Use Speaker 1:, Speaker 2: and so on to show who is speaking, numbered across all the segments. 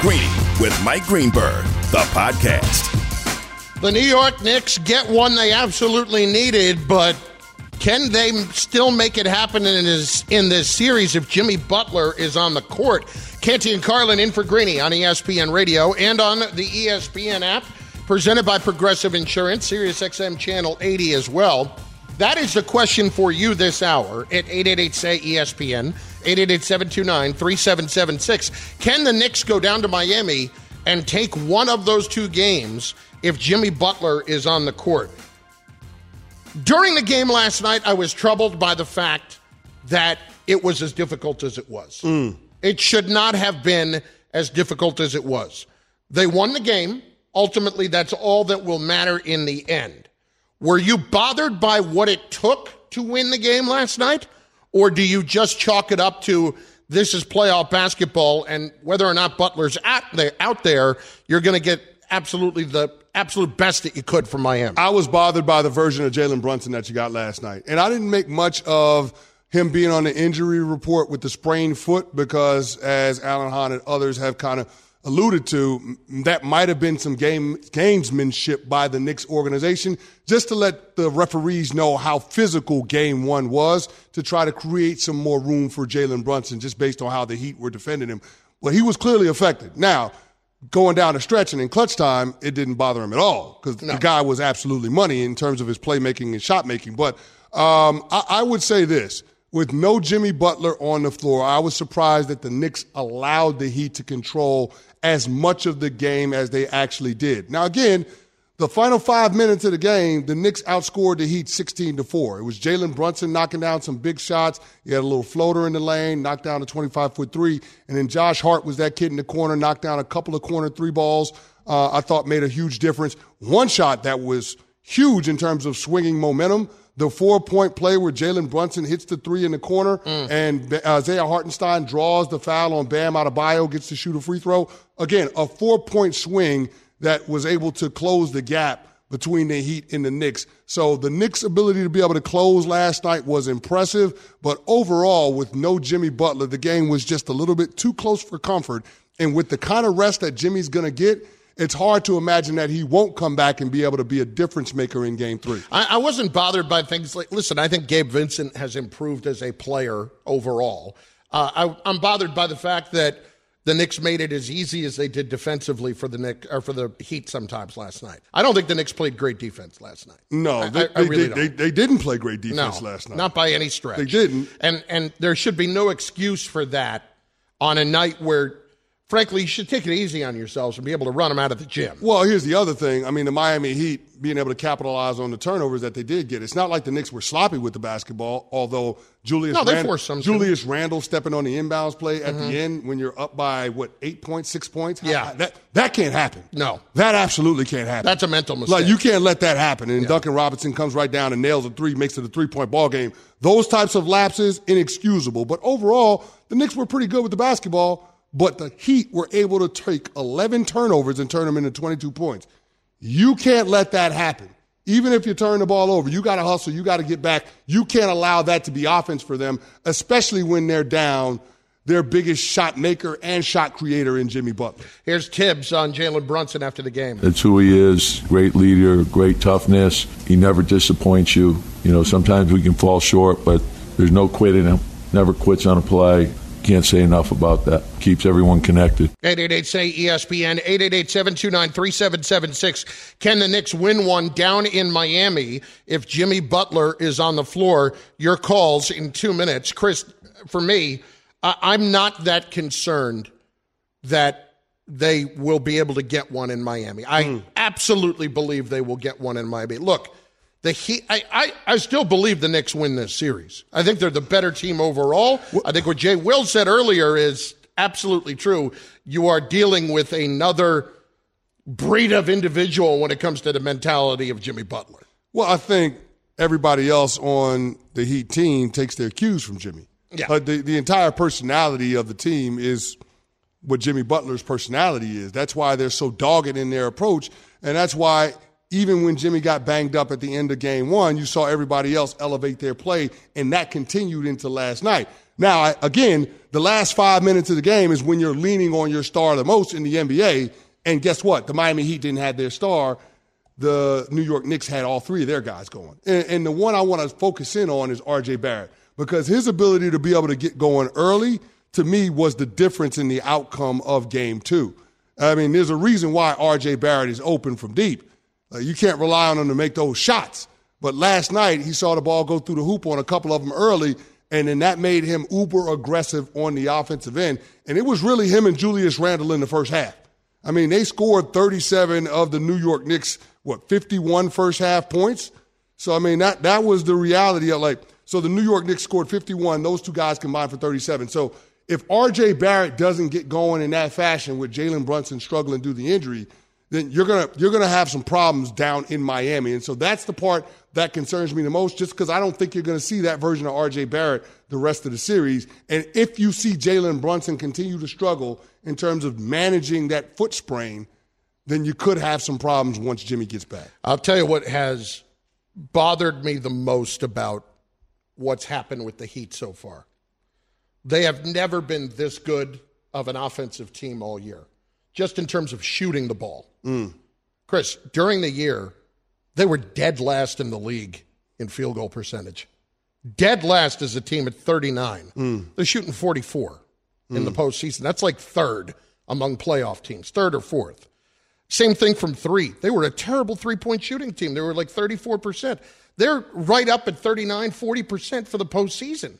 Speaker 1: Greeny with Mike Greenberg, the podcast.
Speaker 2: The New York Knicks get one they absolutely needed, but can they still make it happen in this, in this series if Jimmy Butler is on the court? Canty and Carlin in for Greeny on ESPN Radio and on the ESPN app, presented by Progressive Insurance, Sirius XM Channel 80 as well. That is the question for you this hour at 888 say ESPN. 888-729-3776. Can the Knicks go down to Miami and take one of those two games if Jimmy Butler is on the court? During the game last night, I was troubled by the fact that it was as difficult as it was.
Speaker 3: Mm.
Speaker 2: It should not have been as difficult as it was. They won the game. Ultimately, that's all that will matter in the end. Were you bothered by what it took to win the game last night? Or do you just chalk it up to this is playoff basketball and whether or not Butler's at out there, you're going to get absolutely the absolute best that you could from Miami?
Speaker 3: I was bothered by the version of Jalen Brunson that you got last night. And I didn't make much of him being on the injury report with the sprained foot because, as Alan Hahn and others have kind of alluded to, that might have been some game gamesmanship by the Knicks organization just to let the referees know how physical game one was to try to create some more room for Jalen Brunson just based on how the Heat were defending him. Well, he was clearly affected. Now, going down the stretch and in clutch time, it didn't bother him at all because no. the guy was absolutely money in terms of his playmaking and shot making. But um, I, I would say this with no Jimmy Butler on the floor, I was surprised that the Knicks allowed the Heat to control as much of the game as they actually did. Now, again, the final five minutes of the game, the Knicks outscored the Heat 16 to 4. It was Jalen Brunson knocking down some big shots. He had a little floater in the lane, knocked down a 25 foot three. And then Josh Hart was that kid in the corner, knocked down a couple of corner three balls. Uh, I thought made a huge difference. One shot that was huge in terms of swinging momentum the four point play where Jalen Brunson hits the three in the corner mm. and Isaiah Hartenstein draws the foul on Bam out of Adebayo, gets to shoot a free throw. Again, a four point swing that was able to close the gap between the Heat and the Knicks. So the Knicks' ability to be able to close last night was impressive, but overall, with no Jimmy Butler, the game was just a little bit too close for comfort. And with the kind of rest that Jimmy's going to get, it's hard to imagine that he won't come back and be able to be a difference maker in game three.
Speaker 2: I, I wasn't bothered by things like, listen, I think Gabe Vincent has improved as a player overall. Uh, I, I'm bothered by the fact that the Knicks made it as easy as they did defensively for the Knicks or for the Heat sometimes last night. I don't think the Knicks played great defense last night.
Speaker 3: No,
Speaker 2: I,
Speaker 3: they,
Speaker 2: I, I really
Speaker 3: they, they, they, didn't play great defense
Speaker 2: no,
Speaker 3: last night.
Speaker 2: Not by any stretch.
Speaker 3: They didn't.
Speaker 2: And and there should be no excuse for that on a night where frankly, you should take it easy on yourselves and be able to run them out of the gym.
Speaker 3: Well, here's the other thing. I mean, the Miami Heat being able to capitalize on the turnovers that they did get. It's not like the Knicks were sloppy with the basketball, although Julius
Speaker 2: no,
Speaker 3: Randle,
Speaker 2: some
Speaker 3: Julius Randle stepping on the inbounds play at mm-hmm. the end when you're up by what eight points, six points.
Speaker 2: Yeah,
Speaker 3: that that can't happen.
Speaker 2: No,
Speaker 3: that absolutely can't happen.
Speaker 2: That's a mental mistake.
Speaker 3: Like you can't let that happen. And yeah. Duncan Robinson comes right down and nails a three, makes it a three point ball game. Those types of lapses inexcusable. But overall, the Knicks were pretty good with the basketball but the Heat were able to take 11 turnovers and turn them into 22 points. You can't let that happen. Even if you turn the ball over, you got to hustle, you got to get back. You can't allow that to be offense for them, especially when they're down their biggest shot maker and shot creator in Jimmy Butler.
Speaker 2: Here's Thibs on Jalen Brunson after the game.
Speaker 4: That's who he is. Great leader, great toughness. He never disappoints you. You know, sometimes we can fall short, but there's no quitting him. Never quits on a play. Can't say enough about that. Keeps everyone connected.
Speaker 2: 888 say ESPN, 888 729 3776. Can the Knicks win one down in Miami if Jimmy Butler is on the floor? Your calls in two minutes. Chris, for me, I'm not that concerned that they will be able to get one in Miami. I mm. absolutely believe they will get one in Miami. Look, The Heat, I, I, I still believe the Knicks win this series. I think they're the better team overall. I think what Jay Will said earlier is absolutely true. You are dealing with another breed of individual when it comes to the mentality of Jimmy Butler.
Speaker 3: Well, I think everybody else on the Heat team takes their cues from Jimmy.
Speaker 2: Yeah.
Speaker 3: Uh, the, the entire personality of the team is what Jimmy Butler's personality is. That's why they're so dogged in their approach. And that's why even when Jimmy got banged up at the end of game one, you saw everybody else elevate their play, and that continued into last night. Now, I, again, the last five minutes of the game is when you're leaning on your star the most in the NBA. And guess what? The Miami Heat didn't have their star. The New York Knicks had all three of their guys going. And, and the one I want to focus in on is RJ Barrett because his ability to be able to get going early, to me, was the difference in the outcome of game two. I mean, there's a reason why RJ Barrett is open from deep. Uh, you can't rely on him to make those shots. But last night, he saw the ball go through the hoop on a couple of them early, and then that made him uber aggressive on the offensive end. And it was really him and Julius Randle in the first half. I mean, they scored 37 of the New York Knicks, what, 51 first half points? So, I mean, that, that was the reality of like, so the New York Knicks scored 51. Those two guys combined for 37. So if RJ Barrett doesn't get going in that fashion with Jalen Brunson struggling due to the injury, then you're gonna you're gonna have some problems down in Miami. And so that's the part that concerns me the most, just because I don't think you're gonna see that version of RJ Barrett the rest of the series. And if you see Jalen Brunson continue to struggle in terms of managing that foot sprain, then you could have some problems once Jimmy gets back.
Speaker 2: I'll tell you what has bothered me the most about what's happened with the Heat so far. They have never been this good of an offensive team all year, just in terms of shooting the ball. Chris, during the year, they were dead last in the league in field goal percentage. Dead last as a team at 39. They're shooting 44 in the postseason. That's like third among playoff teams, third or fourth. Same thing from three. They were a terrible three point shooting team. They were like 34%. They're right up at 39, 40% for the postseason.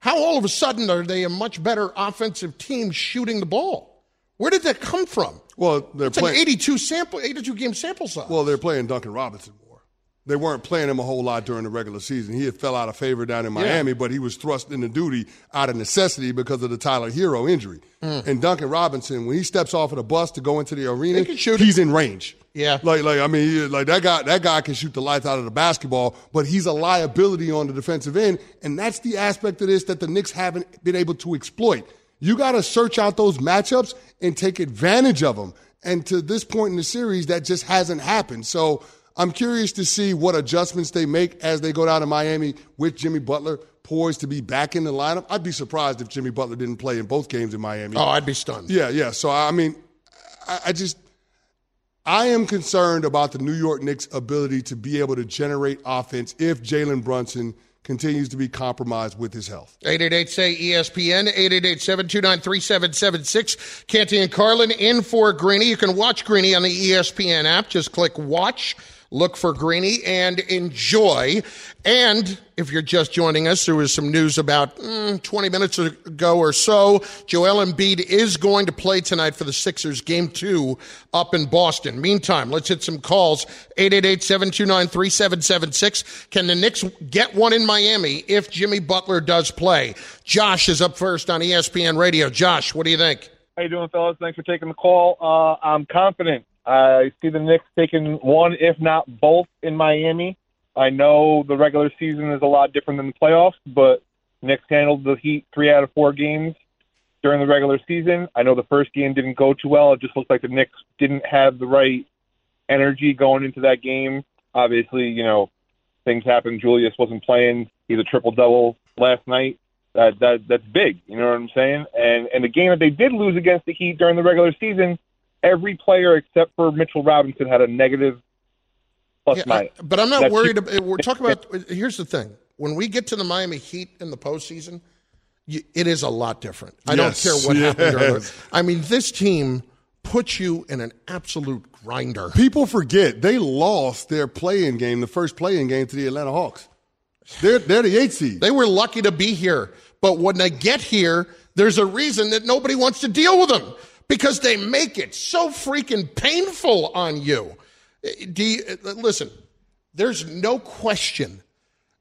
Speaker 2: How all of a sudden are they a much better offensive team shooting the ball? Where did that come from?
Speaker 3: Well, they're
Speaker 2: It's
Speaker 3: playing.
Speaker 2: 82 sample, 82 game sample size.
Speaker 3: Well, they're playing Duncan Robinson more. They weren't playing him a whole lot during the regular season. He had fell out of favor down in Miami, but he was thrust into duty out of necessity because of the Tyler Herro injury. Mm. And Duncan Robinson, when he steps off of the bus to go into the arena,
Speaker 2: He can shoot it.
Speaker 3: he's in range.
Speaker 2: Yeah.
Speaker 3: like like I mean, he- like that guy that guy can shoot the lights out of the basketball, but he's a liability on the defensive end, and that's the aspect of this that the Knicks haven't been able to exploit. You got to search out those matchups and take advantage of them. And to this point in the series, that just hasn't happened. So I'm curious to see what adjustments they make as they go down to Miami with Jimmy Butler poised to be back in the lineup. I'd be surprised if Jimmy Butler didn't play in both games in Miami.
Speaker 2: oh, I'd be stunned.
Speaker 3: Yeah, yeah. So I mean, I, I just I am concerned about the New York Knicks' ability to be able to generate offense if Jalen Brunson continues to be compromised with his health.
Speaker 2: 888 say ESPN, 888 729 3776. Canty and Carlin in for Greeny. You can watch Greeny on the ESPN app. Just click watch, look for Greeny, and enjoy. And if you're just joining us, there was some news about mm, 20 minutes ago or so. Joel Embiid is going to play tonight for the Sixers game two up in Boston. Meantime, let's hit some calls. 888 729 3776. Can the Knicks get one in Miami if Jimmy Butler does play? Josh is up first on ESPN Radio. Josh, what do you think?
Speaker 5: How you doing, fellas? Thanks for taking the call. Uh, I'm confident. I see the Knicks taking one, if not both, in Miami. I know the regular season is a lot different than the playoffs, but Knicks handled the Heat three out of four games during the regular season. I know the first game didn't go too well. It just looked like the Knicks didn't have the right energy going into that game. Obviously, you know, things happened. Julius wasn't playing. He's a triple double last night. That that that's big. You know what I'm saying? And and the game that they did lose against the Heat during the regular season, every player except for Mitchell Robinson had a negative plus
Speaker 2: Yeah,
Speaker 5: minus.
Speaker 2: I- but I'm not
Speaker 5: That's-
Speaker 2: worried. About, eh, we're talking about. Here's the thing: when we get to the Miami Heat in the postseason, you, it is a lot different. I
Speaker 3: Yes,
Speaker 2: don't care what happened. During the,
Speaker 3: yes.
Speaker 2: I mean, this team puts you in an absolute grinder.
Speaker 3: People forget they lost their play-in game, the first play-in game to the Atlanta Hawks. They're they're the eight seed.
Speaker 2: They were lucky to be here, but when they get here, there's a reason that nobody wants to deal with them because they make it so freaking painful on you. Do you, listen? there's no question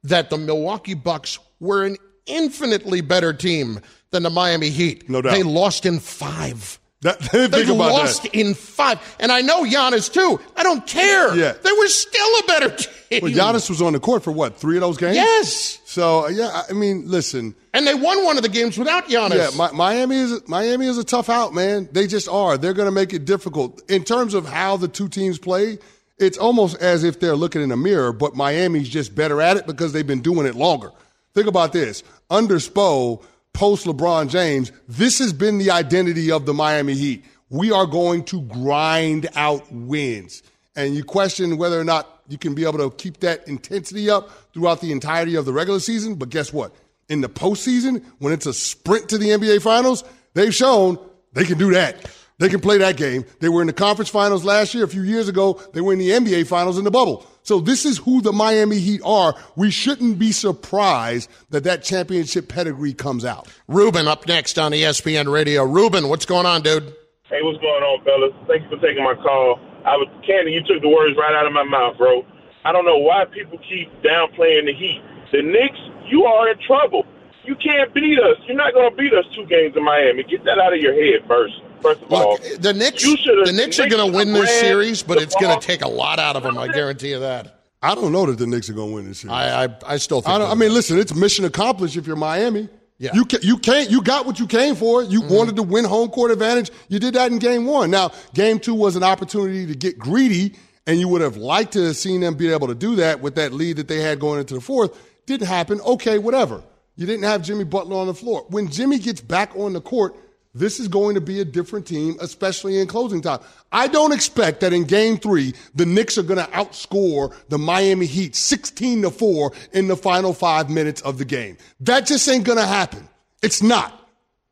Speaker 2: that the Milwaukee Bucks were an infinitely better team than the Miami Heat.
Speaker 3: No doubt.
Speaker 2: They lost in five.
Speaker 3: That,
Speaker 2: They
Speaker 3: think about
Speaker 2: lost
Speaker 3: that.
Speaker 2: in five. And I know Giannis too. I don't care.
Speaker 3: Yeah.
Speaker 2: They were still a better team.
Speaker 3: But Giannis was on the court for what, three of those games?
Speaker 2: Yes.
Speaker 3: So, uh, yeah, I mean, listen.
Speaker 2: And they won one of the games without Giannis.
Speaker 3: Yeah, Mi- Miami is Miami is a tough out, man. They just are. They're going to make it difficult in terms of how the two teams play. It's almost as if they're looking in a mirror, but Miami's just better at it because they've been doing it longer. Think about this: under Spo, post LeBron James, this has been the identity of the Miami Heat. We are going to grind out wins, and you question whether or not you can be able to keep that intensity up throughout the entirety of the regular season. But guess what? in the postseason, when it's a sprint to the NBA Finals, they've shown they can do that. They can play that game. They were in the conference finals last year. A few years ago, they were in the NBA Finals in the bubble. So this is who the Miami Heat are. We shouldn't be surprised that that championship pedigree comes out.
Speaker 2: Ruben up next on ESPN Radio. Ruben, what's going on, dude?
Speaker 6: Hey, what's going on, fellas? Thank you for taking my call. I was Canty. You took the words right out of my mouth, bro. I don't know why people keep downplaying the Heat. The Knicks, you are in trouble. You can't beat us. You're not going to beat us two games in Miami. Get that out of your head first. First of all,
Speaker 2: Look, the Knicks,
Speaker 6: You
Speaker 2: the Knicks are going to win this series, but it's going to take a lot out of them. I guarantee you that.
Speaker 3: I don't know that the Knicks are going to win this series.
Speaker 2: I, I, I still think.
Speaker 3: I, don't, I mean, listen, it's mission accomplished if you're Miami.
Speaker 2: Yeah.
Speaker 3: You can, you can't you got what you came for. You mm-hmm. wanted to win home court advantage. You did that in game one. Now, game two was an opportunity to get greedy, and you would have liked to have seen them be able to do that with that lead that they had going into the fourth. Didn't happen. Okay, whatever. You didn't have Jimmy Butler on the floor. When Jimmy gets back on the court, this is going to be a different team, especially in closing time. I don't expect that in game three, the Knicks are going to outscore the Miami Heat 16 to 4 in the final five minutes of the game. That just ain't going to happen. It's not.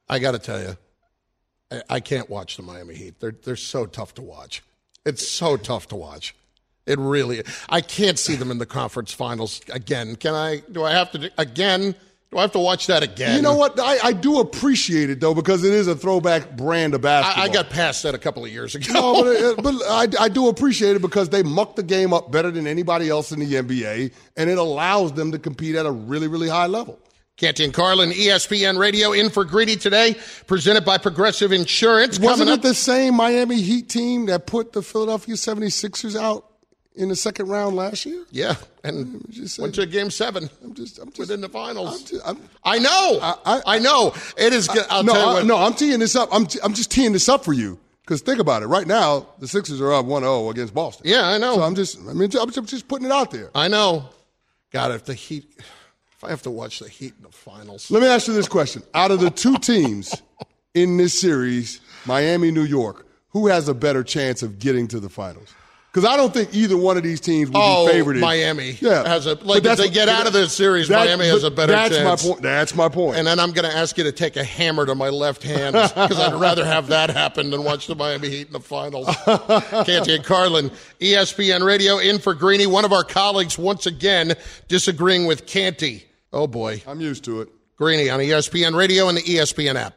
Speaker 2: I got to tell you, I, I can't watch the Miami Heat. They're they're so tough to watch. It's so tough to watch. It really. I can't see them in the conference finals again. Can I? Do I have to do, again? Do I have to watch that again?
Speaker 3: You know what? I, I do appreciate it, though, because it is a throwback brand of basketball.
Speaker 2: I, I got past that a couple of years ago.
Speaker 3: No, but, uh, but I, I do appreciate it because they muck the game up better than anybody else in the NBA, and it allows them to compete at a really, really high level.
Speaker 2: Canty and Carlin, ESPN Radio, in for Greeny today, presented by Progressive Insurance.
Speaker 3: Wasn't
Speaker 2: Coming
Speaker 3: it
Speaker 2: up-
Speaker 3: the same Miami Heat team that put the Philadelphia 76ers out in the second round last year?
Speaker 2: Yeah, and
Speaker 3: just
Speaker 2: went to Game Seven.
Speaker 3: I'm just, I'm just
Speaker 2: within the finals.
Speaker 3: I'm just- I'm-
Speaker 2: I know.
Speaker 3: I-
Speaker 2: I,
Speaker 3: I-
Speaker 2: know. It is. I'll
Speaker 3: no,
Speaker 2: tell you
Speaker 3: I,
Speaker 2: what.
Speaker 3: no, I'm teeing this up. I'm, t- I'm just teeing this up for you because think about it. Right now, the Sixers are up 1-0 against Boston.
Speaker 2: Yeah, I know.
Speaker 3: So I'm just, I mean, I'm just, just putting it out there.
Speaker 2: I know. God, if the Heat, if I have to watch the Heat in the finals,
Speaker 3: Let me ask you this question: Out of the two teams in this series, Miami, New York, who has a better chance of getting to the finals? Because I don't think either one of these teams will
Speaker 2: Oh,
Speaker 3: be favored.
Speaker 2: Miami
Speaker 3: yeah,
Speaker 2: has a- like, if they get out of this series,
Speaker 3: that-
Speaker 2: Miami has a better chance.
Speaker 3: that's
Speaker 2: chance.
Speaker 3: my point. That's my point.
Speaker 2: and then I'm going to ask you to take a hammer to my left hand because I'd rather have that happen than watch the Miami Heat in the finals. Canty and Carlin, ESPN Radio, in for Greeny. One of our colleagues once again disagreeing with Canty. Oh boy,
Speaker 3: I'm used to it.
Speaker 2: Greeny on ESPN Radio and the ESPN app.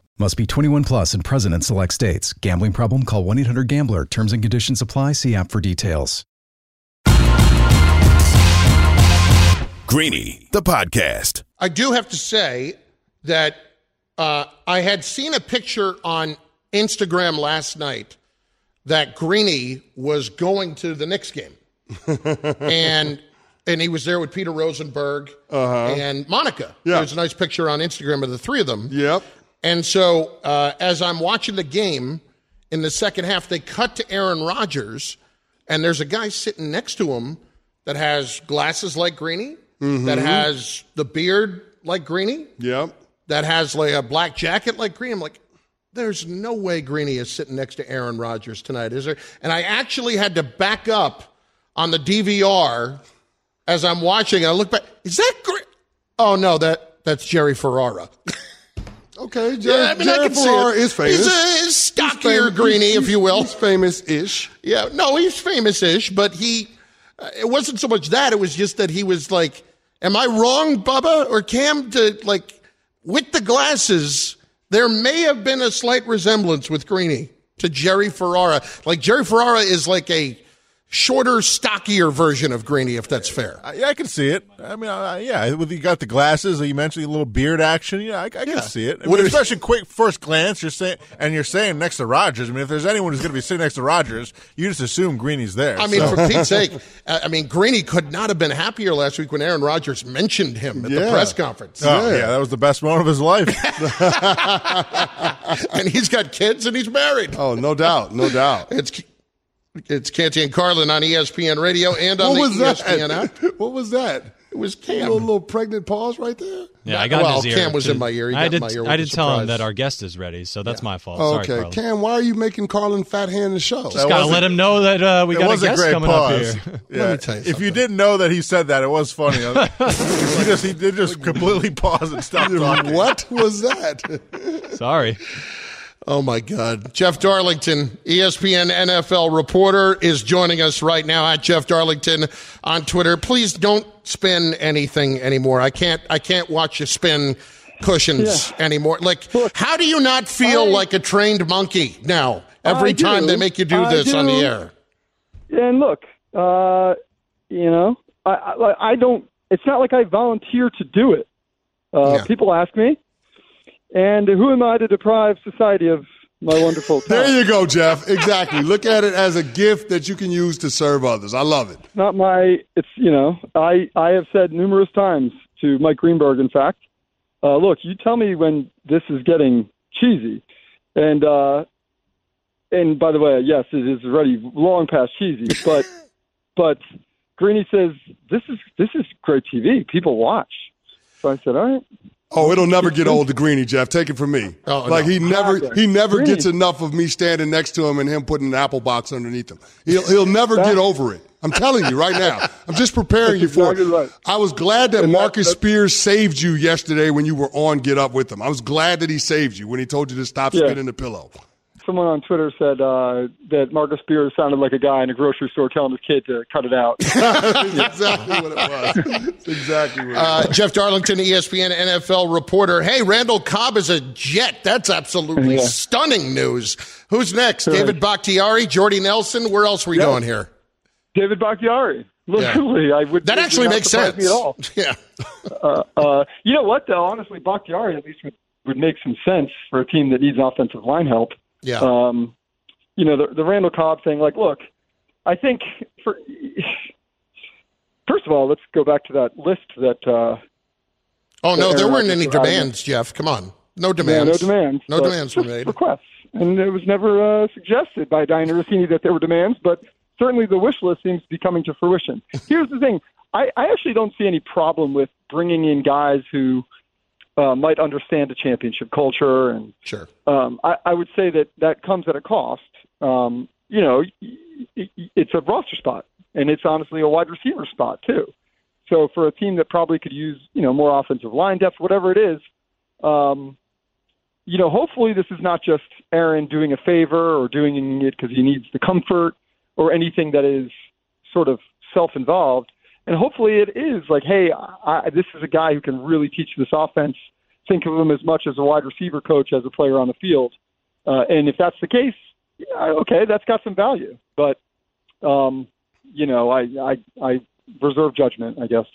Speaker 7: Must be 21 plus and present in select states. Gambling problem? Call 1 800 GAMBLER. Terms and conditions apply. See app for details.
Speaker 1: Greeny, the podcast.
Speaker 2: I do have to say that uh, I had seen a picture on Instagram last night that Greeny was going to the Knicks game, and and he was there with Peter Rosenberg and Monica.
Speaker 3: Uh-huh. Yeah.
Speaker 2: There's a nice picture on Instagram of the three of them.
Speaker 3: Yep.
Speaker 2: And so, uh, as I'm watching the game in the second half, they cut to Aaron Rodgers, and there's a guy sitting next to him that has glasses like Greeny, that has the beard like Greeny,
Speaker 3: Yep.
Speaker 2: that has like a black jacket like Greeny. I'm like, there's no way Greeny is sitting next to Aaron Rodgers tonight, is there? And I actually had to back up on the DVR as I'm watching. I look back, is that Greeny? Oh no, that that's Jerry Ferrara.
Speaker 3: Okay. Jerry,
Speaker 2: Yeah, I mean, I see
Speaker 3: Ferrara
Speaker 2: it.
Speaker 3: is famous.
Speaker 2: He's a he's stockier
Speaker 3: he's-
Speaker 2: if you will.
Speaker 3: He's famous-ish.
Speaker 2: Yeah, no, he's famous-ish, but he. Uh, it wasn't so much that; it was just that he was like, "Am I wrong, Bubba or Cam?" To like, with the glasses, there may have been a slight resemblance with Greeny to Jerry Ferrara. Like Jerry Ferrara is like a shorter, stockier version of Greeny, if that's fair.
Speaker 8: Yeah, I can see it. I mean, uh, yeah, with you got the glasses, you mentioned a little beard action. Yeah, I, I can see it. I mean, especially quick first glance, you're saying, and you're saying next to Rodgers. I mean, if there's anyone who's going to be sitting next to Rodgers, you just assume Greeny's there.
Speaker 2: I mean,
Speaker 8: So-
Speaker 2: for Pete's sake, I mean, Greeny could not have been happier last week when Aaron Rodgers mentioned him at the press conference.
Speaker 8: Oh, yeah. that was the best moment of his life.
Speaker 2: and he's got kids and he's married.
Speaker 3: Oh, no doubt. No doubt.
Speaker 2: It's it's Canty and Carlin on ESPN Radio and on
Speaker 3: What
Speaker 2: the
Speaker 3: was that?
Speaker 2: ESPN app.
Speaker 3: What was that?
Speaker 2: It was
Speaker 3: A
Speaker 2: Cam.
Speaker 3: little, little pregnant pause right there.
Speaker 9: Yeah, I got
Speaker 2: well,
Speaker 9: his ear.
Speaker 2: Cam was in my ear. He
Speaker 9: I
Speaker 2: got in
Speaker 9: did.
Speaker 2: my ear
Speaker 9: I did
Speaker 2: a
Speaker 9: tell him that our guest is ready, so that's my fault.
Speaker 3: Oh,
Speaker 9: Sorry,
Speaker 3: okay.
Speaker 9: Carlin.
Speaker 3: Cam, why are you making Carlin fat hand the show?
Speaker 9: Just gotta let him know that uh, we got a
Speaker 8: was a
Speaker 9: guest
Speaker 8: great
Speaker 9: coming
Speaker 8: pause.
Speaker 9: up here.
Speaker 8: Yeah.
Speaker 2: me tell you
Speaker 8: if you didn't know that he said that, it was funny. he just he did just completely pause and stop talking.
Speaker 3: what was that?
Speaker 9: Sorry.
Speaker 2: Oh my God. Jeff Darlington, ESPN NFL reporter, is joining us right now at Jeff Darlington on Twitter. Please don't spin anything anymore. I can't I can't watch you spin cushions anymore. Like how do you not feel
Speaker 10: I-
Speaker 2: like a trained monkey now every time
Speaker 10: do.
Speaker 2: they make you do
Speaker 10: I
Speaker 2: this on the air?
Speaker 10: And look, uh, you know, I, I, I don't. It's not like I volunteer to do it. Uh,
Speaker 2: Yeah.
Speaker 10: People ask me, and who am I to deprive society of my wonderful
Speaker 3: There you go, Jeff. Exactly. Look at it as a gift that you can use to serve others. I love it.
Speaker 10: not my. It's you know, I I have said numerous times to Mike Greenberg, in fact, uh, look, you tell me when this is getting cheesy, and uh, and by the way, yes, it is already long past cheesy, but but Greeny says this is this is great TV. People watch. So I said, all right.
Speaker 3: Oh, it'll never get old to Greeny, Jeff. Take it from me.
Speaker 2: Oh,
Speaker 3: like
Speaker 2: no.
Speaker 3: he never he never
Speaker 10: Greeny.
Speaker 3: gets enough of me standing next to him and him putting an apple box underneath him. He'll he'll never get over it. I'm telling you right now. I'm just preparing you for
Speaker 10: exactly
Speaker 3: it.
Speaker 10: right.
Speaker 3: I was glad that
Speaker 10: And
Speaker 3: Marcus
Speaker 10: that-
Speaker 3: Spears saved you yesterday when you were on Get Up with him. I was glad that he saved you when he told you to stop
Speaker 10: Yeah.
Speaker 3: spinning the pillow.
Speaker 10: Someone on Twitter said uh, that Marcus Spears sounded like a guy in a grocery store telling his kid to cut it out.
Speaker 3: That's exactly what it was. That's exactly what it was.
Speaker 2: Uh, Jeff Darlington, ESPN NFL reporter. Hey, Randall Cobb is a Jet. That's absolutely
Speaker 10: Yeah.
Speaker 2: stunning news. Who's next?
Speaker 10: Right.
Speaker 2: David Bakhtiari, Jordy Nelson. Where else are we
Speaker 10: Yeah.
Speaker 2: going here?
Speaker 10: David Bakhtiari. Literally, I would.
Speaker 2: That actually makes sense.
Speaker 10: Me at all.
Speaker 2: Yeah.
Speaker 10: Uh, uh, you know what, though? Honestly, Bakhtiari at least would, would make some sense for a team that needs offensive line help.
Speaker 2: Yeah.
Speaker 10: Um, you know, the, the Randall Cobb thing. Like, look, I think for first of all, let's go back to that list that. Uh,
Speaker 2: oh, no, there weren't any demands, Jeff. Come on. No
Speaker 10: yeah,
Speaker 2: demands.
Speaker 10: no demands.
Speaker 2: No demands were made.
Speaker 10: Requests, and it was never uh, suggested by Dianna Russini that there were demands, but certainly the wish list seems to be coming to fruition. Here's the thing: I, I actually don't see any problem with bringing in guys who uh, might understand the championship culture, and
Speaker 2: Sure.
Speaker 10: um, I, I would say that that comes at a cost. Um, you know, it's a roster spot, and it's honestly a wide receiver spot too. So for a team that probably could use you know more offensive line depth, whatever it is, um, you know, hopefully this is not just Aaron doing a favor or doing it because he needs the comfort or anything that is sort of self-involved. And hopefully it is like, hey, I, this is a guy who can really teach this offense think of him as much as a wide receiver coach as a player on the field. Uh, and if that's the case, yeah, okay, that's got some value. But um, you know, I, I I reserve judgment, I guess.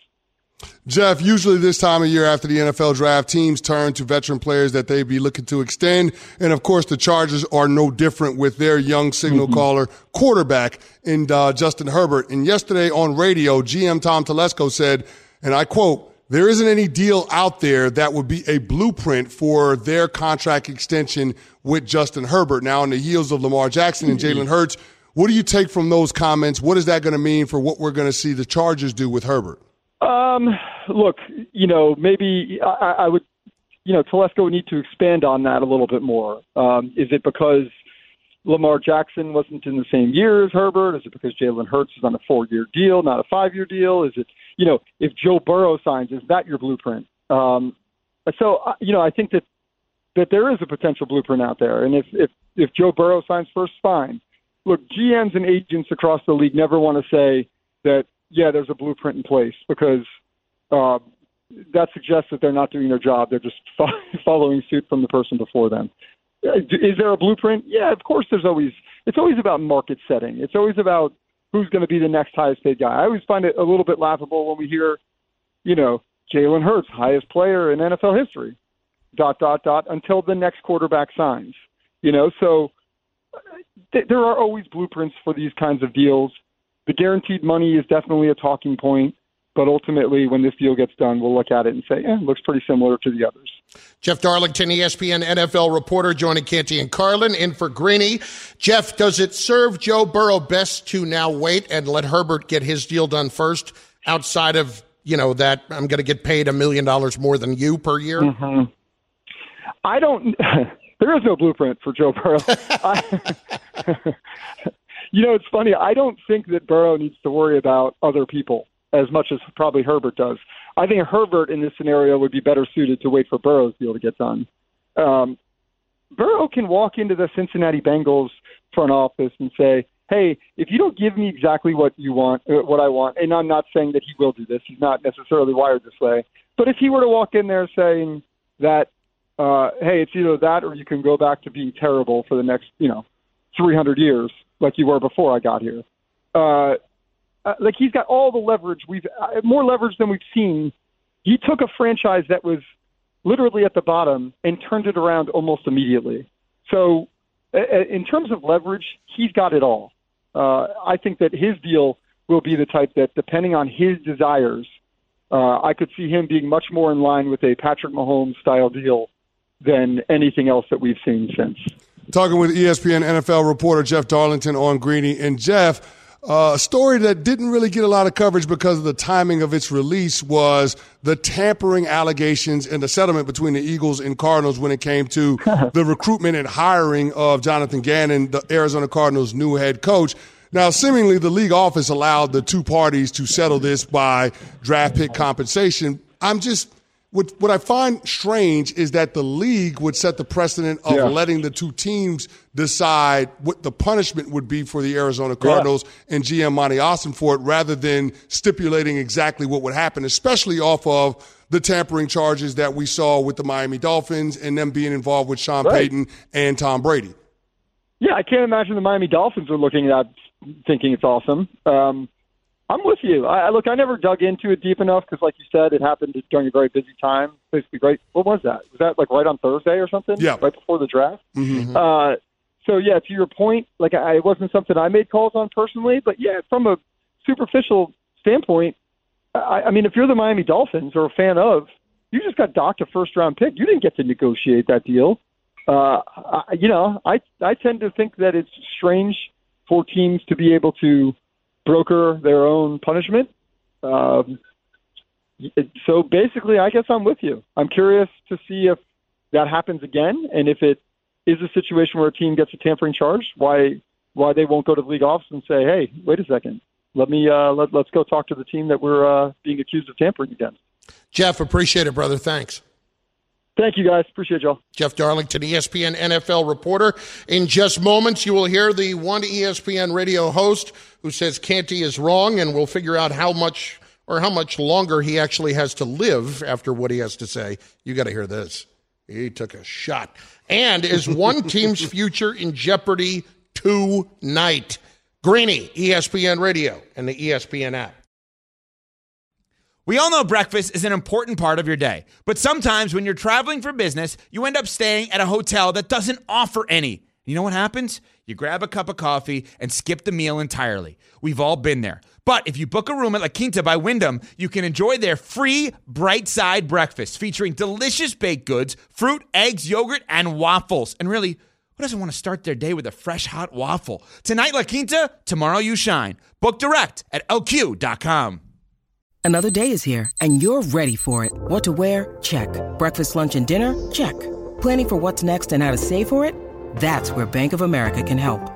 Speaker 3: Jeff, usually this time of year after the NFL draft, teams turn to veteran players that they'd be looking to extend. And of course, the Chargers are no different with their young signal mm-hmm. caller quarterback in uh, Justin Herbert. And yesterday on radio, GM Tom Telesco said, and I quote, there isn't any deal out there that would be a blueprint for their contract extension with Justin Herbert. Now, on the heels of Lamar Jackson and Jalen Hurts, what do you take from those comments? What is that going to mean for what we're going to see the Chargers do with Herbert?
Speaker 10: Um, look, you know, maybe I, I would, you know, Telesco would need to expand on that a little bit more. Um, is it because Lamar Jackson wasn't in the same year as Herbert? Is it because Jalen Hurts is on a four-year deal, not a five-year deal? Is it, you know, if Joe Burrow signs, is that your blueprint? Um, so, uh, you know, I think that that there is a potential blueprint out there, and if if if Joe Burrow signs first, fine. Look, GMs and agents across the league never want to say that yeah, there's a blueprint in place because uh, that suggests that they're not doing their job. They're just following suit from the person before them. Uh, is there a blueprint? Yeah, of course. There's always. It's always about market setting. It's always about who's going to be the next highest paid guy. I always find it a little bit laughable when we hear, you know, Jalen Hurts, highest player in NFL history, dot dot dot, until the next quarterback signs. You know, so uh, th- there are always blueprints for these kinds of deals the guaranteed money is definitely a talking point. But ultimately, when this deal gets done, we'll look at it and say, eh, it looks pretty similar to the others.
Speaker 2: Jeff Darlington, ESPN NFL reporter, joining Canty and Carlin in for Greeny. Jeff, does it serve Joe Burrow best to now wait and let Herbert get his deal done first outside of, you know, that I'm going to get paid a million dollars more than you per year?
Speaker 10: Mm-hmm. I don't. there is no blueprint for Joe Burrow. I, you know, it's funny. I don't think that Burrow needs to worry about other people as much as probably Herbert does. I think Herbert in this scenario would be better suited to wait for Burrow's deal to get done. Um, Burrow can walk into the Cincinnati Bengals front office and say, "Hey, if you don't give me exactly what you want, uh, what I want," and I'm not saying that he will do this. He's not necessarily wired this way. But if he were to walk in there saying that, uh, "Hey, it's either that or you can go back to being terrible for the next, you know, 300 years," like you were before I got here. Uh, uh, like he's got all the leverage. We've uh, more leverage than we've seen. He took a franchise that was literally at the bottom and turned it around almost immediately. So, uh, uh in terms of leverage, he's got it all. Uh, I think that his deal will be the type that, depending on his desires, uh, I could see him being much more in line with a Patrick Mahomes style deal than anything else that we've seen since
Speaker 3: talking with ESPN NFL reporter Jeff Darlington on Greeny. And Jeff, uh, a story that didn't really get a lot of coverage because of the timing of its release was the tampering allegations and the settlement between the Eagles and Cardinals when it came to the recruitment and hiring of Jonathan Gannon, the Arizona Cardinals' new head coach. Now, seemingly, the league office allowed the two parties to settle this by draft pick compensation. I'm just what, what I find strange is that the league would set the precedent of yeah. letting the two teams decide what the punishment would be for the Arizona Cardinals yeah. and GM Monti it rather than stipulating exactly what would happen, especially off of the tampering charges that we saw with the Miami Dolphins and them being involved with Sean right. Payton and Tom Brady.
Speaker 10: Yeah, I can't imagine the Miami Dolphins are looking at thinking it's awesome. Um, I'm with you. I, look, I never dug into it deep enough because, like you said, it happened during a very busy time. Basically, right. What was that? Was that like right on Thursday or something?
Speaker 3: Yeah,
Speaker 10: right before the draft.
Speaker 3: Mm-hmm.
Speaker 10: Uh, so yeah, to your point, like I, it wasn't something I made calls on personally, but yeah, from a superficial standpoint, I, I mean, if you're the Miami Dolphins or a fan of, you just got docked a first round pick. You didn't get to negotiate that deal. Uh, I, you know, I I tend to think that it's strange for teams to be able to broker their own punishment. Um, so basically, I guess I'm with you. I'm curious to see if that happens again, and if it is a situation where a team gets a tampering charge, why why they won't go to the league office and say, "Hey, wait a second, let me uh, let, let's go talk to the team that we're uh, being accused of tampering against."
Speaker 2: Jeff, appreciate it, brother. Thanks.
Speaker 10: Thank you, guys. Appreciate y'all.
Speaker 2: Jeff Darlington, ESPN NFL reporter. In just moments, you will hear the one ESPN radio host who says Canty is wrong, and we'll figure out how much or how much longer he actually has to live after what he has to say. You got to hear this. He took a shot. And is one team's future in jeopardy tonight? Greeny, ESPN Radio, and the ESPN app.
Speaker 11: We all know breakfast is an important part of your day, but sometimes when you're traveling for business, you end up staying at a hotel that doesn't offer any. You know what happens? You grab a cup of coffee and skip the meal entirely. We've all been there. But if you book a room at La Quinta by Wyndham, you can enjoy their free bright side breakfast featuring delicious baked goods, fruit, eggs, yogurt, and waffles. And really, who doesn't want to start their day with a fresh hot waffle? Tonight, La Quinta, tomorrow, you shine. Book direct at lq.com.
Speaker 12: Another day is here, and you're ready for it. What to wear? Check. Breakfast, lunch, and dinner? Check. Planning for what's next and how to save for it? That's where Bank of America can help.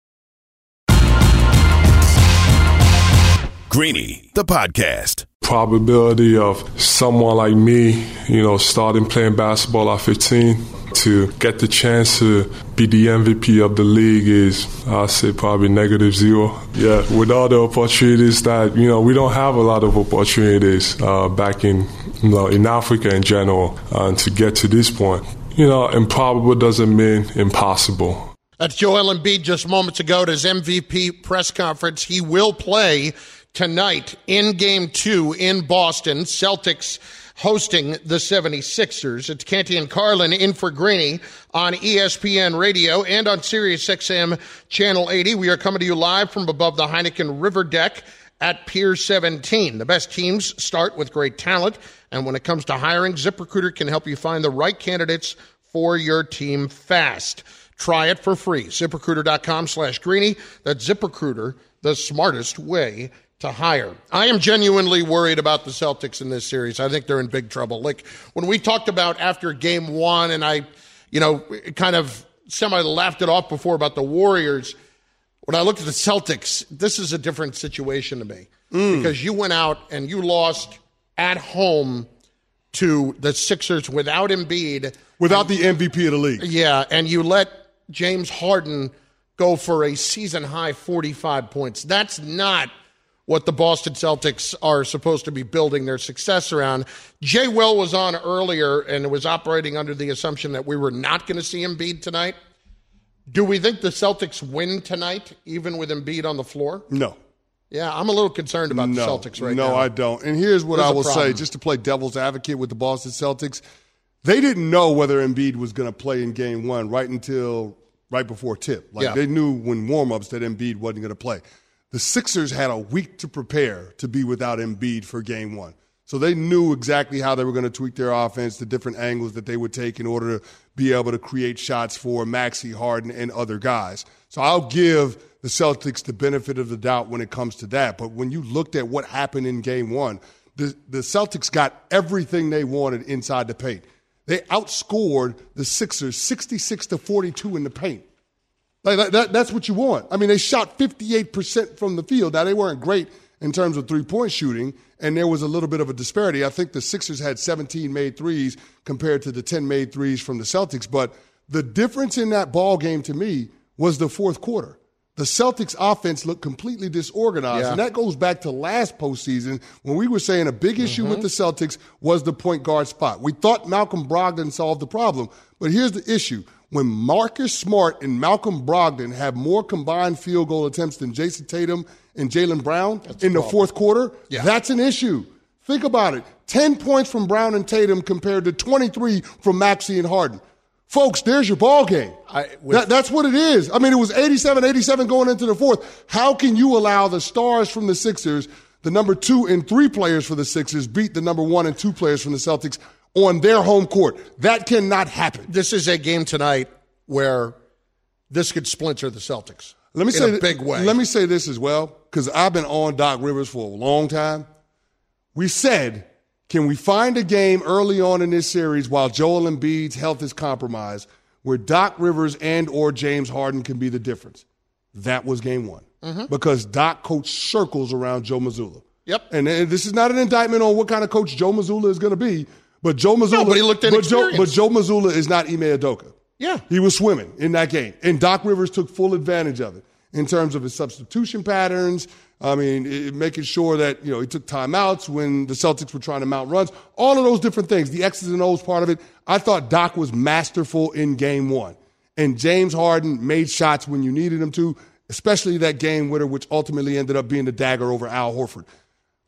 Speaker 1: Greeny, the podcast.
Speaker 13: Probability of someone like me, you know, starting playing basketball at 15 to get the chance to be the MVP of the league is, I'd say, probably negative zero. Yeah, with all the opportunities that, you know, we don't have a lot of opportunities uh, back in, you know, in Africa in general. Uh, and to get to this point, you know, improbable doesn't mean impossible.
Speaker 2: That's Joel Embiid just moments ago at his MVP press conference. He will play tonight in game two in Boston. Celtics hosting the 76ers. It's Canty and Carlin in for Greeny on ESPN Radio and on Sirius XM Channel 80. We are coming to you live from above the Heineken River Deck at Pier 17. The best teams start with great talent, and when it comes to hiring, ZipRecruiter can help you find the right candidates for your team fast. Try it for free. ZipRecruiter.com slash Greeny. That's ZipRecruiter, the smartest way to hire. I am genuinely worried about the Celtics in this series. I think they're in big trouble. Like when we talked about after game one, and I, you know, kind of semi laughed it off before about the Warriors. When I looked at the Celtics, this is a different situation to me
Speaker 3: Mm.
Speaker 2: because you went out and you lost at home to the Sixers without Embiid,
Speaker 3: without the MVP of the league.
Speaker 2: Yeah, and you let James Harden go for a season high 45 points. That's not what the Boston Celtics are supposed to be building their success around. Jay Will was on earlier and was operating under the assumption that we were not going to see Embiid tonight. Do we think the Celtics win tonight, even with Embiid on the floor?
Speaker 3: No.
Speaker 2: Yeah, I'm a little concerned about
Speaker 3: no,
Speaker 2: the Celtics right
Speaker 3: no,
Speaker 2: now.
Speaker 3: No, I don't. And here's what
Speaker 2: There's
Speaker 3: I will say, just to play devil's advocate with the Boston Celtics. They didn't know whether Embiid was going to play in game one right until right before tip. Like
Speaker 2: Yeah.
Speaker 3: they knew when warm-ups that Embiid wasn't going to play. The Sixers had a week to prepare to be without Embiid for game one. So they knew exactly how they were going to tweak their offense, the different angles that they would take in order to be able to create shots for Maxey Harden and other guys. So I'll give the Celtics the benefit of the doubt when it comes to that. But when you looked at what happened in game one, the, the Celtics got everything they wanted inside the paint. They outscored the Sixers 66 to 42 in the paint. Like that, that, that's what you want. I mean, they shot 58% from the field. Now, they weren't great in terms of three point shooting, and there was a little bit of a disparity. I think the Sixers had 17 made threes compared to the 10 made threes from the Celtics. But the difference in that ball game to me was the fourth quarter. The Celtics offense looked completely disorganized.
Speaker 2: Yeah.
Speaker 3: And that goes back to last postseason when we were saying a big issue
Speaker 2: Mm-hmm.
Speaker 3: with the Celtics was the point guard spot. We thought Malcolm Brogdon solved the problem. But here's the issue. When Marcus Smart and Malcolm Brogdon have more combined field goal attempts than Jayson Tatum and Jaylen Brown in the fourth quarter,
Speaker 2: Yeah.
Speaker 3: that's an issue. Think about it. 10 points from Brown and Tatum compared to 23 from Maxey and Harden. Folks, there's your ball game. That- that's what it is. I mean, it was 87 87 going into the fourth. How can you allow the stars from the Sixers, the number two and three players for the Sixers, beat the number one and two players from the Celtics on their home court? That cannot happen.
Speaker 2: This is a game tonight where this could splinter the Celtics.
Speaker 3: Let me
Speaker 2: in
Speaker 3: say
Speaker 2: big way.
Speaker 3: Let me say this as well, because I've been on Doc Rivers for a long time. We said, can we find a game early on in this series while Joel Embiid's health is compromised, where Doc Rivers and or James Harden can be the difference? that was game one
Speaker 2: Mhm.
Speaker 3: because Doc coached circles around Joe Mazzulla.
Speaker 2: Yep.
Speaker 3: And, and this is not an indictment on what kind of coach Joe Mazzulla is going to be, but Joe Mazzulla.
Speaker 2: but he looked
Speaker 3: but Joe, but Joe Mazzulla is not Ime Udoka.
Speaker 2: Yeah.
Speaker 3: He was swimming in that game. And Doc Rivers took full advantage of it in terms of his substitution patterns. I mean, it, making sure that, you know, he took timeouts when the Celtics were trying to mount runs. All of those different things, the X's and O's part of it. I thought Doc was masterful in game one. And James Harden made shots when you needed him to, especially that game winner, which ultimately ended up being the dagger over Al Horford.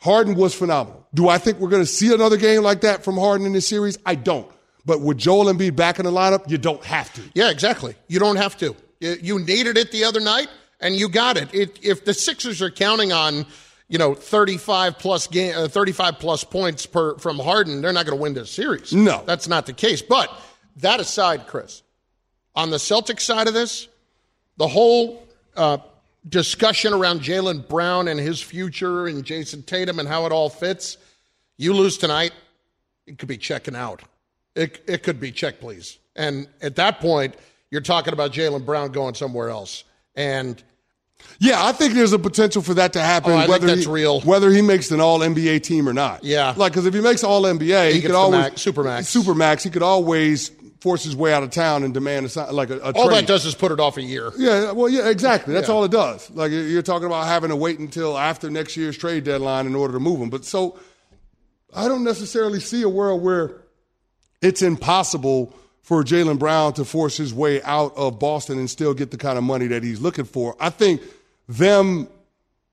Speaker 3: Harden was phenomenal. Do I think we're going to see another game like that from Harden in this series? I don't. But with Joel Embiid back in the lineup, you don't have to.
Speaker 2: Yeah, exactly. You don't have to. You needed it the other night, and you got it. it if the Sixers are counting on, you know, thirty-five plus game, uh, thirty-five plus points per from Harden, they're not going to win this series.
Speaker 3: No.
Speaker 2: that's not the case. But that aside, Chris, on the Celtics side of this, the whole uh, discussion around Jaylen Brown and his future and Jayson Tatum and how it all fits, you lose tonight, it could be checking out. It, it could be check, please. And at that point, you're talking about Jaylen Brown going somewhere else. And
Speaker 3: Yeah, I think there's a potential for that to happen.
Speaker 2: Oh, I think
Speaker 3: whether
Speaker 2: that's
Speaker 3: he,
Speaker 2: real.
Speaker 3: Whether he makes an All NBA team or not.
Speaker 2: Yeah.
Speaker 3: like because if he makes All NBA,
Speaker 2: He
Speaker 3: he, could always
Speaker 2: max- Supermax.
Speaker 3: Supermax. He could always force his way out of town and demand a, si- like a, a
Speaker 2: all that does is put it off a year.
Speaker 3: Yeah, well, yeah, exactly. That's
Speaker 2: Yeah.
Speaker 3: all it does. Like you're talking about having to wait until after next year's trade deadline in order to move him. But so I don't necessarily see a world where it's impossible for Jaylen Brown to force his way out of Boston and still get the kind of money that he's looking for. I think them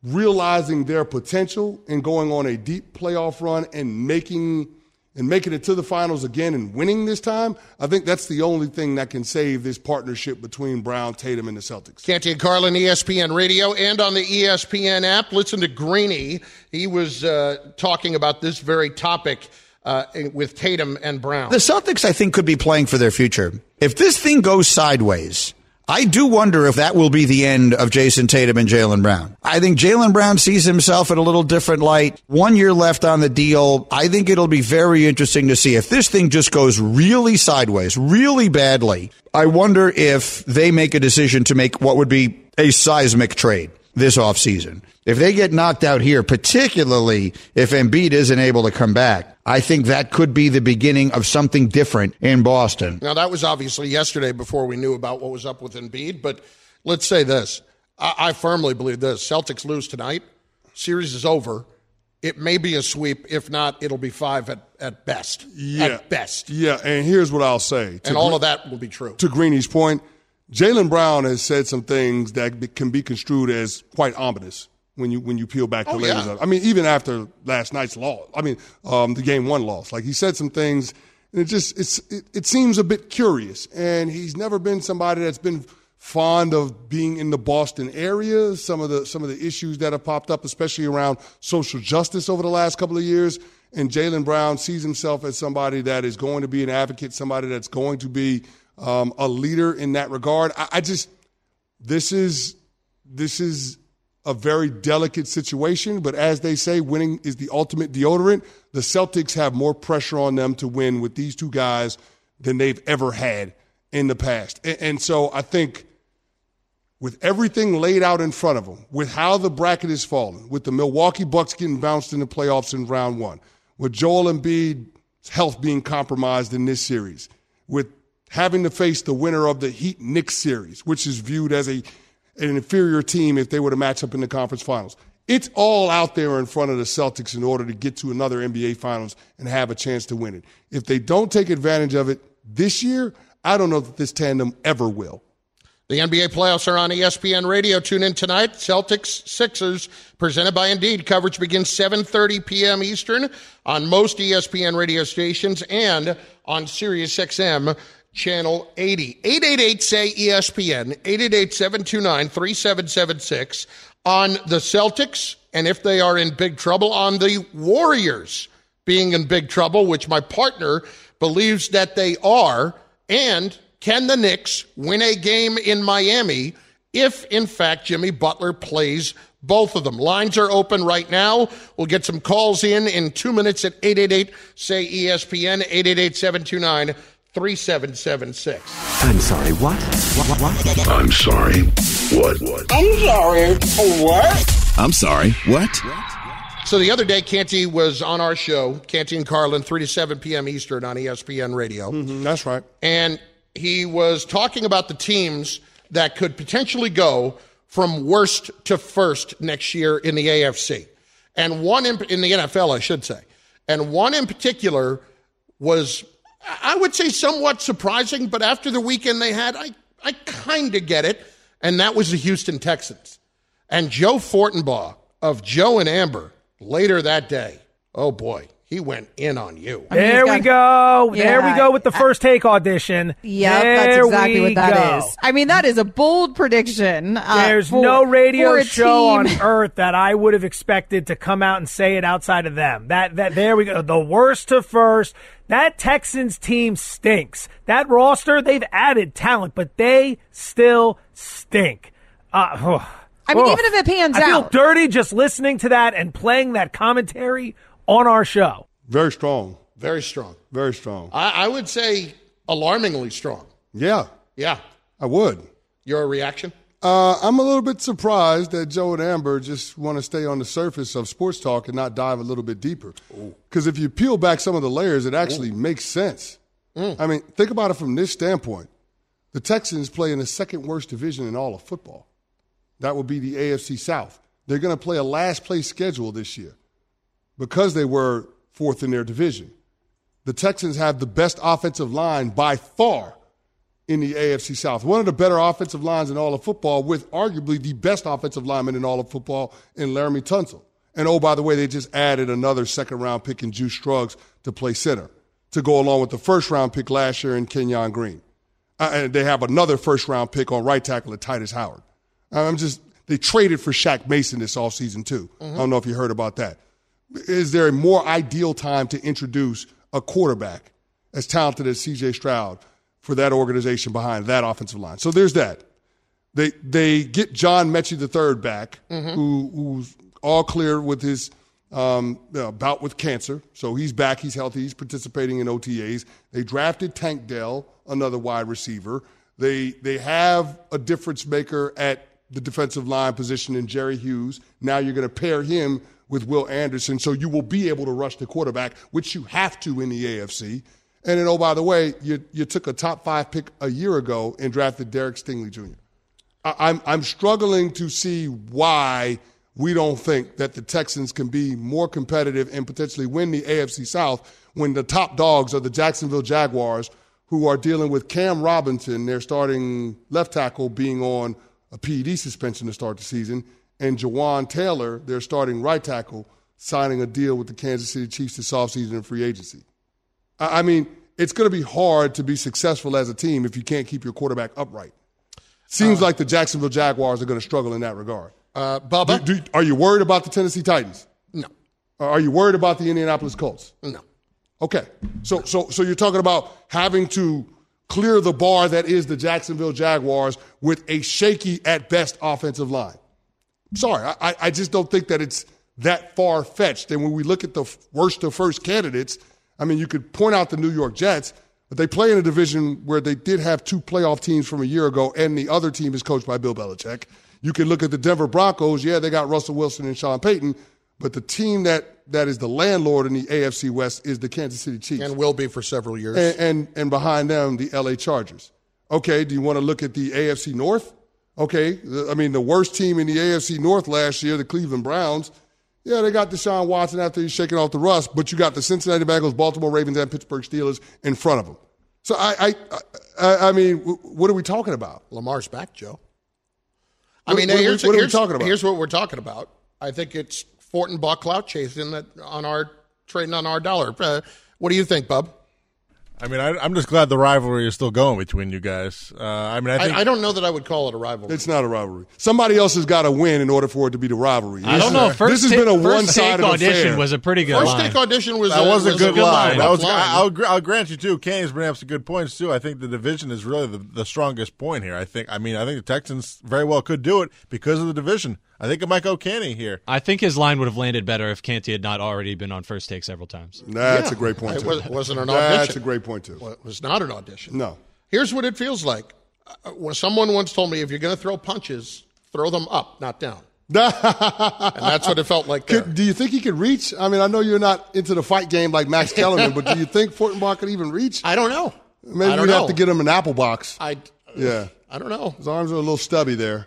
Speaker 3: realizing their potential and going on a deep playoff run and making and making it to the finals again and winning this time, I think that's the only thing that can save this partnership between Brown, Tatum, and the Celtics.
Speaker 2: Canty and Carlin, ESPN Radio, and on the ESPN app. Listen to Greeny. He was uh, talking about this very topic uh, with Tatum and Brown.
Speaker 14: The Celtics, I think, could be playing for their future. If this thing goes sideways, I do wonder if that will be the end of Jayson Tatum and Jaylen Brown. I think Jaylen Brown sees himself in a little different light. One year left on the deal. I think it'll be very interesting to see if this thing just goes really sideways, really badly. I wonder if they make a decision to make what would be a seismic trade this offseason. If they get knocked out here, particularly if Embiid isn't able to come back, I think that could be the beginning of something different in Boston.
Speaker 2: Now, that was obviously yesterday before we knew about what was up with Embiid, but let's say this. I, I firmly believe this. Celtics lose tonight. Series is over. It may be a sweep. If not, it'll be five at, at best.
Speaker 3: Yeah.
Speaker 2: At best.
Speaker 3: Yeah, and here's what I'll say. To
Speaker 2: And all
Speaker 3: Gre-
Speaker 2: of that will be true.
Speaker 3: To Greeny's point, Jaylen Brown has said some things that can be construed as quite ominous when you when you peel back the
Speaker 2: Oh,
Speaker 3: layers
Speaker 2: yeah.
Speaker 3: of. I mean, even after last night's loss, I mean, um, the game one loss, like he said some things, and it just it's it, it seems a bit curious. And he's never been somebody that's been fond of being in the Boston area. Some of the some of the issues that have popped up, especially around social justice over the last couple of years. And Jaylen Brown sees himself as somebody that is going to be an advocate, somebody that's going to be um, a leader in that regard. I, I just this is this is a very delicate situation, but as they say, winning is the ultimate deodorant. The Celtics have more pressure on them to win with these two guys than they've ever had in the past. And, and so I think with everything laid out in front of them, with how the bracket is falling, with the Milwaukee Bucks getting bounced in the playoffs in round one, with Joel Embiid's health being compromised in this series, with having to face the winner of the Heat Knicks series, which is viewed as a an inferior team if they were to match up in the conference finals. It's all out there in front of the Celtics in order to get to another NBA finals and have a chance to win it. If they don't take advantage of it this year, I don't know that this tandem ever will.
Speaker 2: The NBA playoffs are on ESPN Radio. Tune in tonight. Celtics Sixers presented by Indeed. Coverage begins 7:30 p.m. Eastern on most ESPN radio stations and on Sirius XM channel 80. 888 say ESPN 888-729-3776 on the Celtics and if they are in big trouble on the Warriors being in big trouble, which my partner believes that they are, and can the Knicks win a game in Miami if, in fact, Jimmy Butler plays both of them? Lines are open right now. We'll get some calls in in two minutes at 888 say ESPN 888 729 3776.
Speaker 1: I'm sorry, what? What, what, what? I'm sorry. What? What?
Speaker 15: I'm sorry. What?
Speaker 1: I'm sorry. What?
Speaker 2: So the other day, Canty was on our show, Canty and Carlin, 3 to 7 p.m. Eastern on ESPN Radio.
Speaker 3: Mm-hmm, that's right.
Speaker 2: And he was talking about the teams that could potentially go from worst to first next year in the AFC. And one in, in the NFL, I should say. And one in particular was, I would say, somewhat surprising, but after the weekend they had, I, I kind of get it. And that was the Houston Texans. And Joe Fortenbaugh of Joe and Amber later that day, oh boy, he went in on you.
Speaker 16: There we go. There we go with the first take audition.
Speaker 17: Yeah, that's exactly what that is.
Speaker 16: go.
Speaker 17: I mean, that is a bold prediction. uh,
Speaker 16: There's
Speaker 17: for-
Speaker 16: no radio show
Speaker 17: team.
Speaker 16: on earth that I would have expected to come out and say it outside of them. That that there we go. The worst to first. That Texans team stinks. That roster, they've added talent, but they still stink. Uh,
Speaker 17: I mean, even if it pans
Speaker 16: I feel
Speaker 17: out.
Speaker 16: dirty just listening to that and playing that commentary on our show.
Speaker 3: Very strong.
Speaker 2: Very strong.
Speaker 3: Very strong.
Speaker 2: I, I would say alarmingly strong.
Speaker 3: Yeah.
Speaker 2: Yeah.
Speaker 3: I would.
Speaker 2: Your reaction?
Speaker 3: Uh, I'm a little bit surprised that Joe and Amber just want to stay on the surface of sports talk and not dive a little bit deeper. Because if you peel back some of the layers, it actually makes sense. I mean, think about it from this standpoint. The Texans play in the second worst division in all of football. That would be the AFC South. They're going to play a last place schedule this year because they were fourth in their division. The Texans have the best offensive line by far in the AFC South. One of the better offensive lines in all of football, with arguably the best offensive lineman in all of football in Laremy Tunsil. And oh, by the way, they just added another second round pick in Juice Scruggs to play center to go along with the first round pick last year in Kenyon Green. Uh, and they have another first round pick on right tackle at Tytus Howard. I'm just, they traded for Shaq Mason this offseason too. I don't know if you heard about that. Is there a more ideal time to introduce a quarterback as talented as CJ Stroud for that organization behind that offensive line? So there's that. They they get John Metchie III back, who who's all clear with his um, uh, bout with cancer. So he's back. He's healthy. He's participating in OTAs. They drafted Tank Dell, another wide receiver. They they have a difference maker at the defensive line position in Jerry Hughes. Now you're going to pair him with Will Anderson, so you will be able to rush the quarterback, which you have to in the AFC. And then, oh, by the way, you, you took a top five pick a year ago and drafted Derek Stingley Jr. I- I'm, I'm struggling to see why we don't think that the Texans can be more competitive and potentially win the AFC South when the top dogs are the Jacksonville Jaguars, who are dealing with Cam Robinson, their starting left tackle, being on a PED suspension to start the season, and Jawaan Taylor, their starting right tackle, signing a deal with the Kansas City Chiefs this offseason in free agency. I I mean, it's going to be hard to be successful as a team if you can't keep your quarterback upright. Seems like the Jacksonville Jaguars are going to struggle in that regard.
Speaker 2: Uh, Bubba?
Speaker 3: Do- do- are you worried about the Tennessee Titans?
Speaker 2: No.
Speaker 3: Are you worried about the Indianapolis Colts?
Speaker 2: No.
Speaker 3: Okay. So, so, so you're talking about having to clear the bar that is the Jacksonville Jaguars with a shaky at best offensive line. Sorry, I, I- just don't think that it's that far fetched. And when we look at the worst of first candidates, I mean, you could point out the New York Jets, but they play in a division where they did have two playoff teams from a year ago, and the other team is coached by Bill Belichick. You can look at the Denver Broncos. Yeah, they got Russell Wilson and Sean Payton, but the team that, that is the landlord in the AFC West is the Kansas City Chiefs.
Speaker 2: And will be for several years.
Speaker 3: And, and and behind them, the LA Chargers. Okay, do you want to look at the AFC North? Okay, I mean the worst team in the AFC North last year, the Cleveland Browns. Yeah, they got Deshaun Watson after he's shaking off the rust, but you got the Cincinnati Bengals, Baltimore Ravens, and Pittsburgh Steelers in front of them. So I, I, I, I mean, what are we talking about?
Speaker 2: Lamar's back, Joe. I
Speaker 3: What-
Speaker 2: mean,
Speaker 3: what are we-
Speaker 2: here's,
Speaker 3: what are we talking about?
Speaker 2: Here's what we're talking about. I think it's Fortenbaugh clout chasing that on our trading on our dollar. Uh, what do you think, Bub?
Speaker 8: I mean, I, I'm just glad the rivalry is still going between you guys. Uh, I mean, I think
Speaker 2: I, I don't know that I would call it a rivalry.
Speaker 3: It's not a rivalry. Somebody else has got to win in order for it to be the rivalry.
Speaker 9: I don't know.
Speaker 3: This-
Speaker 9: First
Speaker 3: this has
Speaker 9: take-
Speaker 3: been a one-sided
Speaker 9: audition
Speaker 3: affair.
Speaker 9: was a pretty good
Speaker 2: First
Speaker 9: line.
Speaker 2: take audition was
Speaker 8: that
Speaker 2: a,
Speaker 8: was a good line. That was.
Speaker 2: line.
Speaker 8: I, I'll, I'll grant you too. Canty's bringing up some good points too. I think the division is really the, the strongest point here. I think. I mean, I think the Texans very well could do it because of the division. I think it might go Canty here.
Speaker 9: I think his line would have landed better if Canty had not already been on first take several times.
Speaker 3: That's
Speaker 2: Yeah.
Speaker 3: a great point.
Speaker 2: It
Speaker 3: too.
Speaker 2: was, wasn't an audition.
Speaker 3: That's a great point too.
Speaker 2: Well, it was not an audition.
Speaker 3: No.
Speaker 2: Here's what it feels like. uh, well, someone once told me if you're going to throw punches, throw them up, not down. and that's what it felt like there.
Speaker 3: Could, do you think he could reach? I mean, I know you're not into the fight game like Max Kellerman, but do you think Fortenbaugh could even reach?
Speaker 2: I don't know.
Speaker 3: Maybe
Speaker 2: I don't
Speaker 3: we'd
Speaker 2: know.
Speaker 3: have to get him an apple box.
Speaker 2: I,
Speaker 3: yeah.
Speaker 2: I don't know.
Speaker 3: His arms are a little stubby there.